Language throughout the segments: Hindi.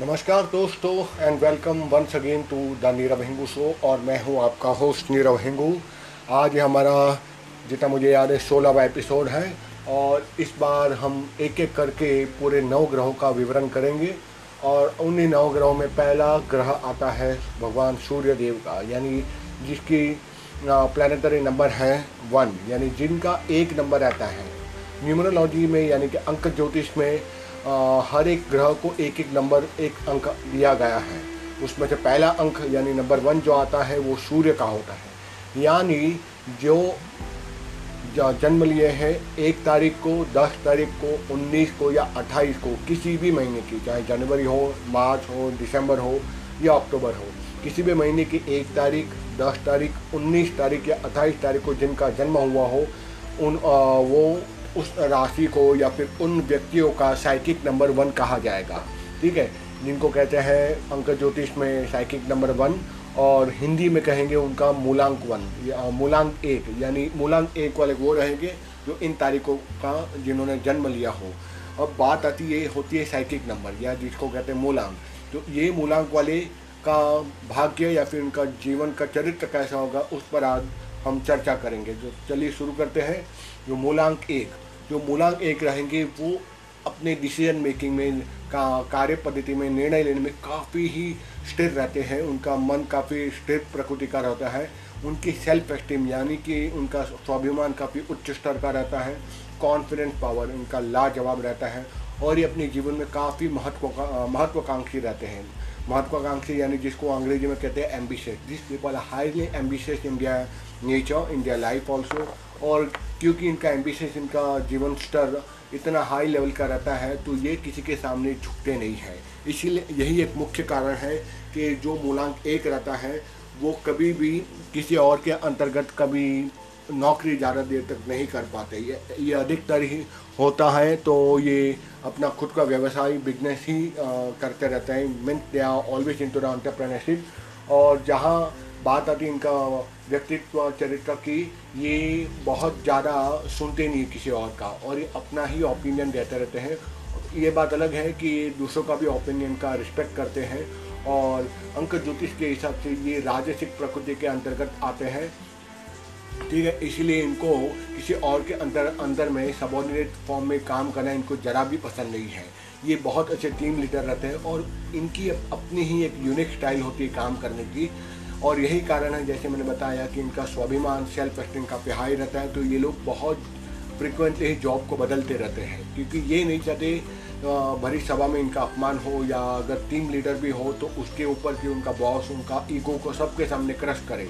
नमस्कार दोस्तों and welcome once again to the Nirav Hingu show और मैं हूँ आपका होस्ट नीरव हिंगू आज हमारा, जितना मुझे याद है, सोलहवा एपिसोड है, और इस बार हम एक एक करके पूरे नौ ग्रहों का विवरण करेंगे, और उन्हीं नौ ग्रहों में पहला ग्रह आता है भगवान सूर्य देव का, यानी जिसकी प्लानिटरी नंबर है वन यानी जिनका एक नंबर आता है। न्यूमरोलॉजी में, यानी कि अंक ज्योतिष में हर एक ग्रह को एक एक नंबर एक अंक दिया गया है। उसमें से पहला अंक यानी नंबर वन जो आता है वो सूर्य का होता है। यानी जो जन्म लिए हैं एक तारीख को दस तारीख को उन्नीस को या अट्ठाईस को किसी भी महीने की चाहे जनवरी हो मार्च हो दिसंबर हो या अक्टूबर हो किसी भी महीने की एक तारीख दस तारीख उन्नीस तारीख या अट्ठाईस तारीख को जिनका जन्म हुआ हो उन आ, वो उस राशि को या फिर उन व्यक्तियों का साइकिक नंबर वन कहा जाएगा। ठीक है? जिनको कहते हैं अंक ज्योतिष में साइकिक नंबर वन और हिंदी में कहेंगे उनका मूलांक वन या मूलांक एक, यानी मूलांक एक वाले वो रहेंगे जो इन तारीखों का जिन्होंने जन्म लिया हो। अब बात आती है, होती है साइकिक नंबर या जिसको कहते हैं मूलांक। तो ये मूलांक वाले का भाग्य या फिर उनका जीवन का चरित्र कैसा होगा, उस पर आज हम चर्चा करेंगे। जो चलिए शुरू करते हैं, जो मूलांक एक। जो मूलांक एक रहेंगे, वो अपने डिसीज़न मेकिंग में, का कार्य पद्धति में, निर्णय लेने में काफ़ी ही स्थिर रहते हैं। उनका मन काफ़ी स्थिर प्रकृति का रहता है। उनकी सेल्फ एस्टीम यानी कि उनका स्वाभिमान काफ़ी उच्च स्तर का रहता है। कॉन्फिडेंस पावर उनका लाजवाब रहता है और ये अपने जीवन में काफ़ी महत्व, महत्वाकांक्षी रहते हैं। महत्वाकांक्षी यानी जिसको अंग्रेज़ी में कहते हैं ambitious this people highly ambitious India nature India life also और क्योंकि इनका एम्बिशियस इनका जीवन स्तर इतना हाई लेवल का रहता है तो ये किसी के सामने झुकते नहीं हैं। इसीलिए यही एक मुख्य कारण है कि जो मूलांक एक रहता है वो कभी भी किसी और के अंतर्गत कभी नौकरी ज़्यादा देर तक नहीं कर पाते। ये ये अधिकतर ही होता है तो ये अपना खुद का व्यवसाय बिज़नेस ही आ, करते रहते हैं। Mean they are always into the entrepreneurship और जहाँ बात आती इनका व्यक्तित्व, चरित्र की ये बहुत ज़्यादा सुनते नहीं किसी और का। और ये अपना ही ओपिनियन देते रहते हैं। ये बात अलग है कि ये दूसरों का भी ओपिनियन का रिस्पेक्ट करते हैं और अंक ज्योतिष के हिसाब से ये राजसिक प्रकृति के अंतर्गत आते हैं। ठीक है, इसीलिए इनको किसी और के अंदर अंदर में सबॉर्डिनेट फॉर्म में काम करना इनको ज़रा भी पसंद नहीं है। ये बहुत अच्छे टीम लीडर रहते हैं और इनकी अपनी ही एक यूनिक स्टाइल होती है काम करने की। और यही कारण है, जैसे मैंने बताया कि इनका स्वाभिमान सेल्फ एस्टीम काफ़ी हाई रहता है तो ये लोग बहुत फ्रिक्वेंटली ही जॉब को बदलते रहते हैं। क्योंकि ये नहीं चाहते भरी सभा में इनका अपमान हो या अगर टीम लीडर भी हो तो उसके ऊपर भी उनका बॉस उनका ईगो को सबके सामने क्रश करे।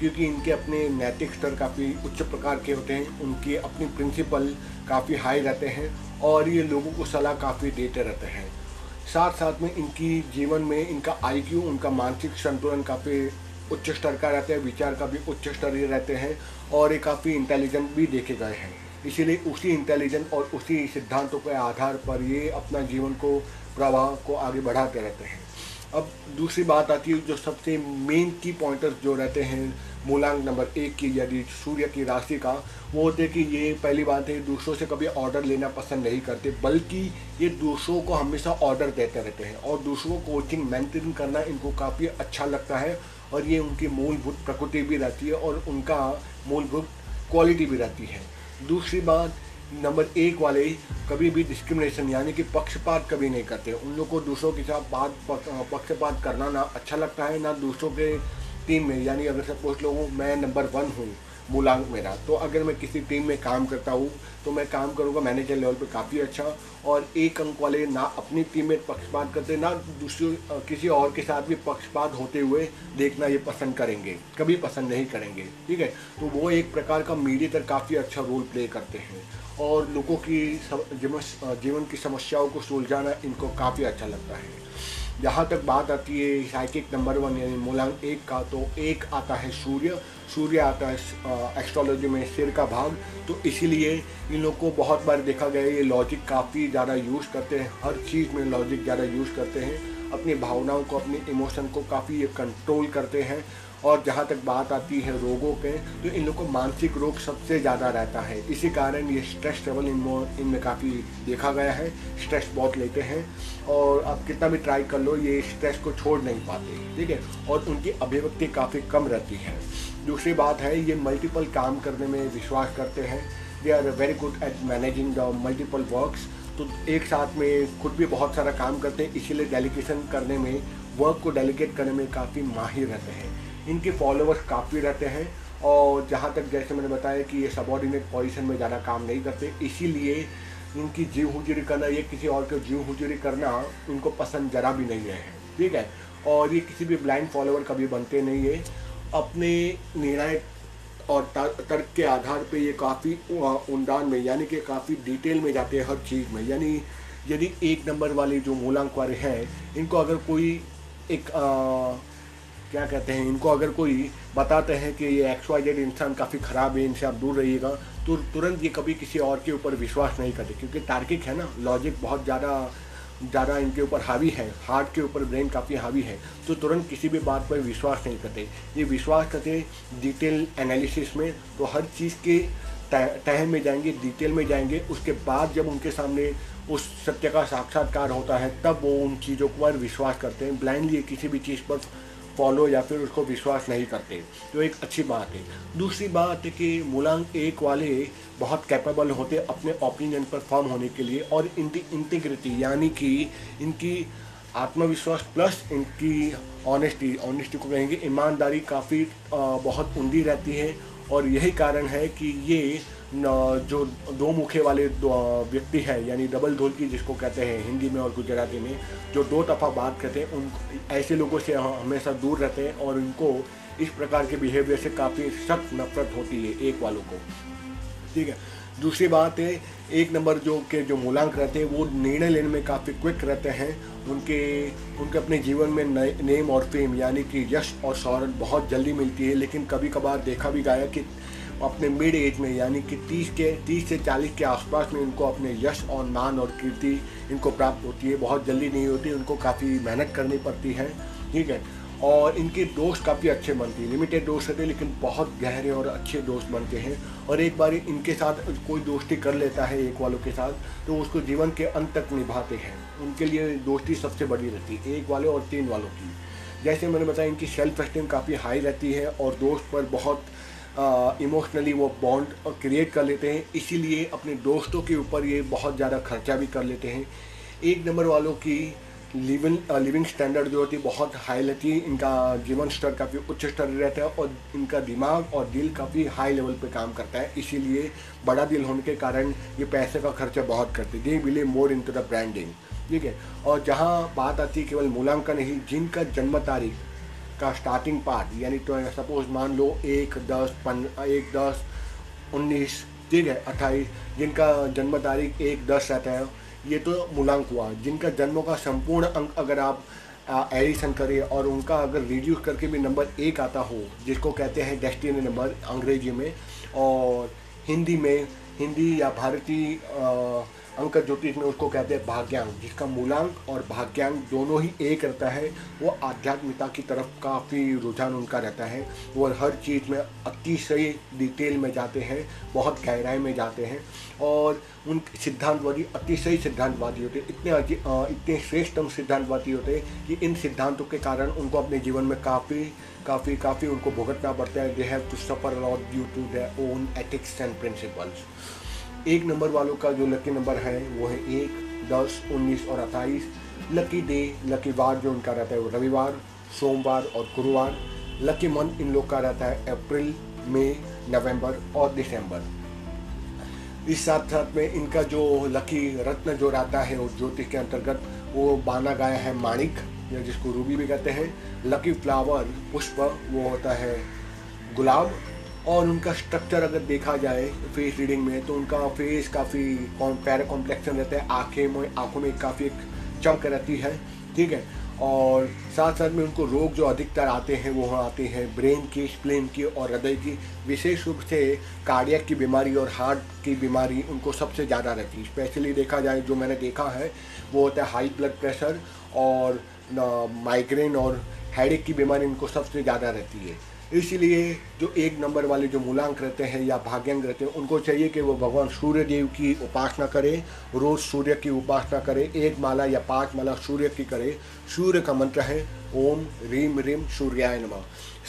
क्योंकि इनके अपने नैतिक स्तर काफ़ी उच्च प्रकार के होते हैं, उनके अपनी प्रिंसिपल काफ़ी हाई रहते हैं और ये लोगों को सलाह काफ़ी देते रहते हैं। साथ साथ में इनकी जीवन में इनका आईक्यू उनका मानसिक संतुलन काफ़ी उच्च स्तर का रहते हैं, विचार का भी उच्च स्तरीय रहते हैं और ये काफ़ी इंटेलिजेंट भी देखे गए हैं। इसीलिए उसी इंटेलिजेंट और उसी सिद्धांतों के आधार पर ये अपना जीवन को, प्रवाह को आगे बढ़ाते रहते हैं। अब दूसरी बात आती है, जो सबसे मेन की पॉइंटर्स जो रहते हैं, मूलांक नंबर एक की यदि सूर्य की राशि का, वो होते कि ये पहली बात है, दूसरों से कभी ऑर्डर लेना पसंद नहीं करते, बल्कि ये दूसरों को हमेशा ऑर्डर देते रहते हैं और दूसरों को कोचिंग मेंटेन करना इनको काफ़ी अच्छा लगता है और ये उनकी मूलभूत प्रकृति भी रहती है और उनका मूलभूत क्वालिटी भी रहती है। दूसरी बात, नंबर एक वाले कभी भी डिस्क्रिमिनेशन यानी कि पक्षपात कभी नहीं करते। उन लोग को दूसरों के साथ बात, पक्षपात करना ना अच्छा लगता है, ना दूसरों के टीम में। यानी अगर सपोज़ लोगों मैं नंबर वन हूँ मूलांक मेरा तो अगर मैं किसी टीम में काम करता हूँ तो मैं काम करूँगा मैनेजर लेवल पे काफ़ी अच्छा और एक अंक वाले ना अपनी टीम में पक्षपात करते, ना दूसरी किसी और के साथ भी पक्षपात होते हुए देखना ये पसंद करेंगे। कभी पसंद नहीं करेंगे, ठीक है? तो वो एक प्रकार का मीडिएटर काफ़ी अच्छा रोल प्ले करते हैं और लोगों की जीवन की समस्याओं को सुलझाना इनको काफ़ी अच्छा लगता है। जहाँ तक बात आती है साइकिक नंबर वन यानी मूलांक एक का तो एक आता है सूर्य सूर्य आता है एस्ट्रोलॉजी में सिर का भाग तो इसीलिए इन लोग को बहुत बार देखा गया ये लॉजिक काफ़ी ज़्यादा यूज़ करते हैं, हर चीज़ में लॉजिक ज़्यादा यूज़ करते हैं, अपनी भावनाओं को, अपने इमोशन को काफ़ी ये कंट्रोल करते हैं और जहाँ तक बात आती है रोगों के तो इन लोग को मानसिक रोग सबसे ज़्यादा रहता है। इसी कारण ये स्ट्रेस लेवल इनमें इनमें काफ़ी देखा गया है। स्ट्रेस बहुत लेते हैं और आप कितना भी ट्राई कर लो, ये स्ट्रेस को छोड़ नहीं पाते, ठीक है? और उनकी अभिव्यक्ति काफ़ी कम रहती है। दूसरी बात है, ये मल्टीपल काम करने में विश्वास करते हैं। They are very good at managing the multiple works तो एक साथ में खुद भी बहुत सारा काम करते हैं, इसीलिए डेलीगेशन करने में वर्क को डेलीगेट करने में काफ़ी माहिर रहते हैं। इनके फॉलोअर्स काफ़ी रहते हैं और जहाँ तक जैसे मैंने बताया कि ये सबॉर्डिनेट पोजीशन में ज़्यादा काम नहीं करते इसीलिए इनकी जीव हुजूरी करना ये किसी और के जीव हुजूरी करना उनको पसंद जरा भी नहीं है ठीक है? और ये किसी भी ब्लाइंड फॉलोअर कभी बनते नहीं है। अपने निर्णय और तर्क के आधार पे ये काफ़ी उमदान में यानी कि काफ़ी डिटेल में जाते हैं हर चीज़ में। यानी यदि एक नंबर वाले जो मूलांक वाले हैं इनको अगर कोई एक आ, क्या कहते हैं, इनको अगर कोई बताते हैं कि ये एक्स वाई जेड इंसान काफ़ी ख़राब है, इनसे आप दूर रहिएगा तो तुरंत ये कभी किसी और के ऊपर विश्वास नहीं करते, क्योंकि तार्किक है ना लॉजिक बहुत ज़्यादा ज़्यादा इनके ऊपर हावी है हार्ट के ऊपर ब्रेन काफ़ी हावी है तो तुरंत किसी भी बात पर विश्वास नहीं करते। ये विश्वास करते डिटेल एनालिसिस में तो हर चीज़ के तह में जाएँगे डिटेल में जाएँगे, उसके बाद जब उनके सामने उस सत्य का साक्षात्कार होता है, तब वो उन चीज़ों पर विश्वास करते हैं। ब्लाइंडली किसी भी चीज़ पर फॉलो या फिर उसको विश्वास नहीं करते तो एक अच्छी बात है। दूसरी बात है कि मूलांक एक वाले बहुत कैपेबल होते अपने ओपिनियन पर फॉर्म होने के लिए और इनकी इंटीग्रिटी यानी कि इनकी आत्मविश्वास प्लस इनकी ऑनेस्टी ऑनेस्टी को कहेंगे, ईमानदारी काफ़ी बहुत उंदी रहती है। और यही कारण है कि ये जो दो मुखे वाले व्यक्ति हैं, यानी डबल धोल की जिसको कहते हैं हिंदी में और गुजराती में, जो दो दफ़ा बात करते हैं, उन, ऐसे लोगों से हमेशा दूर रहते हैं और उनको इस प्रकार के बिहेवियर से काफ़ी सख्त नफरत होती है एक वालों को। ठीक है? दूसरी बात है, एक नंबर जो के, जो मूलांक रहते हैं, वो निर्णय लेने में काफ़ी क्विक रहते हैं। उनके उनके अपने जीवन में नेम और फेम यानी कि यश और शहरत बहुत जल्दी मिलती है, लेकिन कभी कभार देखा भी गया कि अपने मिड एज में, यानी कि 30 के 30 से 40 के आसपास में इनको अपने यश और मान और कीर्ति इनको प्राप्त होती है। बहुत जल्दी नहीं होती, उनको काफ़ी मेहनत करनी पड़ती है, ठीक है? और इनके दोस्त काफ़ी अच्छे बनते हैं लिमिटेड दोस्त रहते हैं, लेकिन बहुत गहरे और अच्छे दोस्त बनते हैं। और एक बार इनके साथ कोई दोस्ती कर लेता है, एक वालों के साथ तो उसको जीवन के अंत तक निभाते हैं। उनके लिए दोस्ती सबसे बड़ी रहती है, एक वाले और तीन वालों की। जैसे मैंने बताया, इनकी सेल्फ एस्टीम काफ़ी हाई रहती है और दोस्त पर बहुत इमोशनली वो बॉन्ड क्रिएट कर लेते हैं। इसीलिए अपने दोस्तों के ऊपर ये बहुत ज़्यादा खर्चा भी कर लेते हैं। एक नंबर वालों की लिविंग लिविंग स्टैंडर्ड जो होती है, बहुत हाई रहती है। इनका जीवन स्तर काफ़ी उच्च स्तर रहता है और इनका दिमाग और दिल काफ़ी हाई लेवल पे काम करता है। इसीलिए बड़ा दिल होने के कारण ये पैसे का खर्चा बहुत करते हैं। They believe more into the branding ठीक है? और जहाँ बात आती है केवल मूल्यांकन ही जिनका जन्म तारीख का स्टार्टिंग पार्ट यानी तो सपोज़ मान लो एक, दस, पन, एक, दस, उन्नीस ठीक है, अट्ठाईस, जिनका जन्म तारीख एक, दस रहता है, ये तो मूलांक हुआ। जिनका जन्मों का संपूर्ण अंक अगर आप एडिशन करें और उनका अगर रिड्यूस करके भी नंबर एक आता हो, जिसको कहते हैं डेस्टिनी नंबर अंग्रेज़ी में, और हिंदी में, हिंदी या भारतीय अंक ज्योतिष में उसको कहते हैं भाग्यांक जिसका मूलांक और भाग्यांक दोनों ही एक रहता है, वो आध्यात्मिकता की तरफ़ काफ़ी रुझान उनका रहता है। वो हर चीज़ में अतिशय डिटेल में जाते हैं, बहुत गहराई में जाते हैं और उन सिद्धांतवादी, अतिशय सिद्धांतवादी होते इतने इतने श्रेष्ठतम सिद्धांतवादी होते कि इन सिद्धांतों के कारण उनको अपने जीवन में काफ़ी काफ़ी काफ़ी उनको भुगतना पड़ता है। They have to suffer lot due to the own ethics and principles एक नंबर वालों का जो लकी नंबर है, वो है एक, दस, उन्नीस और अट्ठाईस। लकी डे लकी वार जो उनका रहता है, वो रविवार, सोमवार और गुरुवार। लकी मंथ इन लोग का रहता है अप्रैल, मई, नवंबर और दिसंबर। इस साथ साथ में इनका जो लकी रत्न जो रहता है उस ज्योतिष के अंतर्गत, वो बाना गया है माणिक, या जिसको रूबी भी कहते हैं। लकी फ्लावर पुष्प, वो होता है गुलाब। और उनका स्ट्रक्चर अगर देखा जाए फेस रीडिंग में तो उनका फेस काफ़ी पैरा कॉम्प्लेक्शन रहता है। आँखें में, आँखों में काफ़ी एक चमक रहती है, ठीक है? और साथ साथ में उनको रोग जो अधिकतर आते हैं, वो आते हैं ब्रेन की स्प्लेन की और हृदय की। विशेष रूप से कार्डियक की बीमारी और हार्ट की बीमारी उनको सबसे ज़्यादा रहती है। स्पेशली देखा जाए, जो मैंने देखा है, वो होता है हाई ब्लड प्रेशर और माइग्रेन और हेडेक की बीमारी इनको सबसे ज़्यादा रहती है। इसलिए जो एक नंबर वाले जो मूलांक रहते हैं या भाग्यांक रहते हैं, उनको चाहिए कि वो भगवान सूर्य देव की उपासना करें, रोज़ सूर्य की उपासना करें, एक माला या पाँच माला सूर्य की करें। सूर्य का मंत्र है, ओम रीम रीम सूर्याय नमः।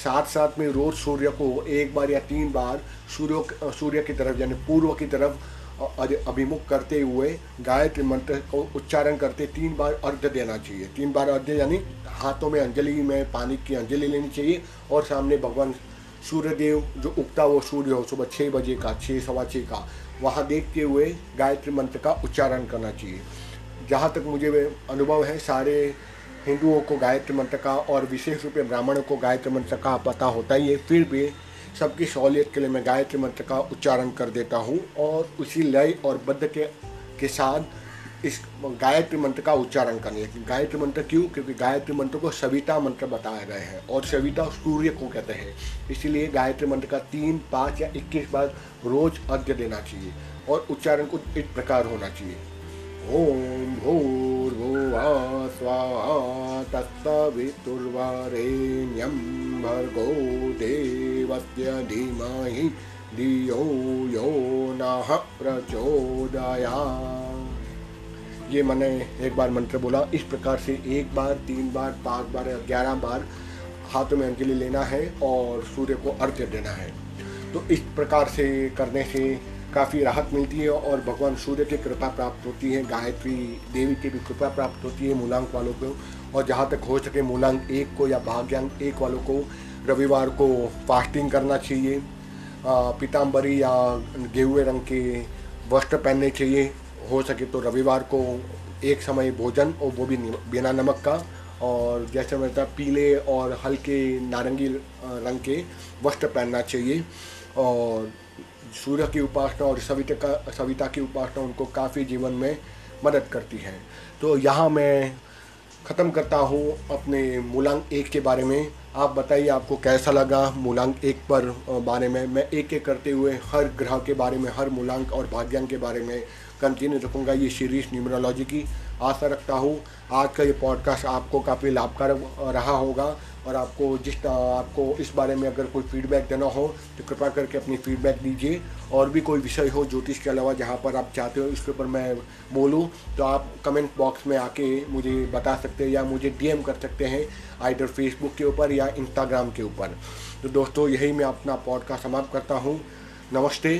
साथ साथ में रोज़ सूर्य को एक बार या तीन बार सूर्य सूर्य की तरफ़, यानी पूर्व की तरफ़ अभिमुख करते हुए गायत्री मंत्र को उच्चारण करते तीन बार अर्घ्य देना चाहिए। तीन बार अर्घ्य यानी हाथों में अंजलि में पानी की अंजलि लेनी चाहिए और सामने भगवान सूर्यदेव जो उगता वो सूर्य हो, सुबह छः बजे का छः सवा छः का, वहाँ देखते हुए गायत्री मंत्र का उच्चारण करना चाहिए। जहाँ तक मुझे अनुभव है, सारे हिंदुओं को गायत्री मंत्र का और विशेष रूप से ब्राह्मणों को गायत्री मंत्र का पता होता ही है, फिर भी सबकी सहूलियत के लिए मैं गायत्री मंत्र का उच्चारण कर देता हूँ और उसी लय और बद्ध के के साथ इस गायत्री मंत्र का उच्चारण करनी है। गायत्री मंत्र क्यों? क्योंकि गायत्री मंत्र को सविता मंत्र बताए गए हैं और सविता सूर्य को कहते हैं। इसीलिए गायत्री मंत्र का तीन, पाँच या इक्कीस बार रोज अर्घ्य देना चाहिए और उच्चारण को इस प्रकार होना चाहिए। ओम भूर्भुवा स्वाहा तत्सवितुर्वरेण्यं भर्गो देवस्य धीमहि धियो यो नः प्रचोदया ये मैंने एक बार मंत्र बोला, इस प्रकार से एक बार, तीन बार, पाँच बार या ग्यारह बार हाथों में अंजलि लेना है और सूर्य को अर्घ्य देना है। तो इस प्रकार से करने से काफ़ी राहत मिलती है और भगवान सूर्य की कृपा प्राप्त होती है, गायत्री देवी की भी कृपा प्राप्त होती है मूलांक वालों को। और जहाँ तक हो सके मूलांक एक को या भाग्यांक एक वालों को रविवार को फास्टिंग करना चाहिए। पीताम्बरी या गेहुए रंग के वस्त्र पहनने चाहिए। हो सके तो रविवार को एक समय भोजन और वो भी बिना नमक का। और जैसे मैं पीले और हल्के नारंगी रंग के वस्त्र पहनना चाहिए। और सूर्य की उपासना और सविता का, सविता की उपासना उनको काफ़ी जीवन में मदद करती है। तो यहाँ मैं ख़त्म करता हूँ अपने मूलांक एक के बारे में। आप बताइए, आपको कैसा लगा मूलांक एक पर बारे में? मैं एक एक करते हुए हर ग्रह के बारे में, हर मूलांक और भाग्यांक के बारे में कंटिन्यू रखूँगा। ये सीरीज़ न्यूमरोलॉजी की आशा रखता हूँ। आज का ये पॉडकास्ट आपको काफ़ी लाभकारक रहा होगा। और आपको जिस आपको इस बारे में अगर कोई फीडबैक देना हो तो कृपया करके अपनी फीडबैक दीजिए। और भी कोई विषय हो ज्योतिष के अलावा जहाँ पर आप चाहते हो, इसके ऊपर मैं बोलूँ तो आप कमेंट बॉक्स में आके मुझे बता सकते हैं या मुझे डीएम कर सकते हैं आइडर फेसबुक के ऊपर या इंस्टाग्राम के ऊपर। तो दोस्तों, यही मैं अपना पॉडकास्ट समाप्त करता हूँ। नमस्ते,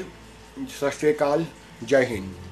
सत श्रीकाल जय हिंद।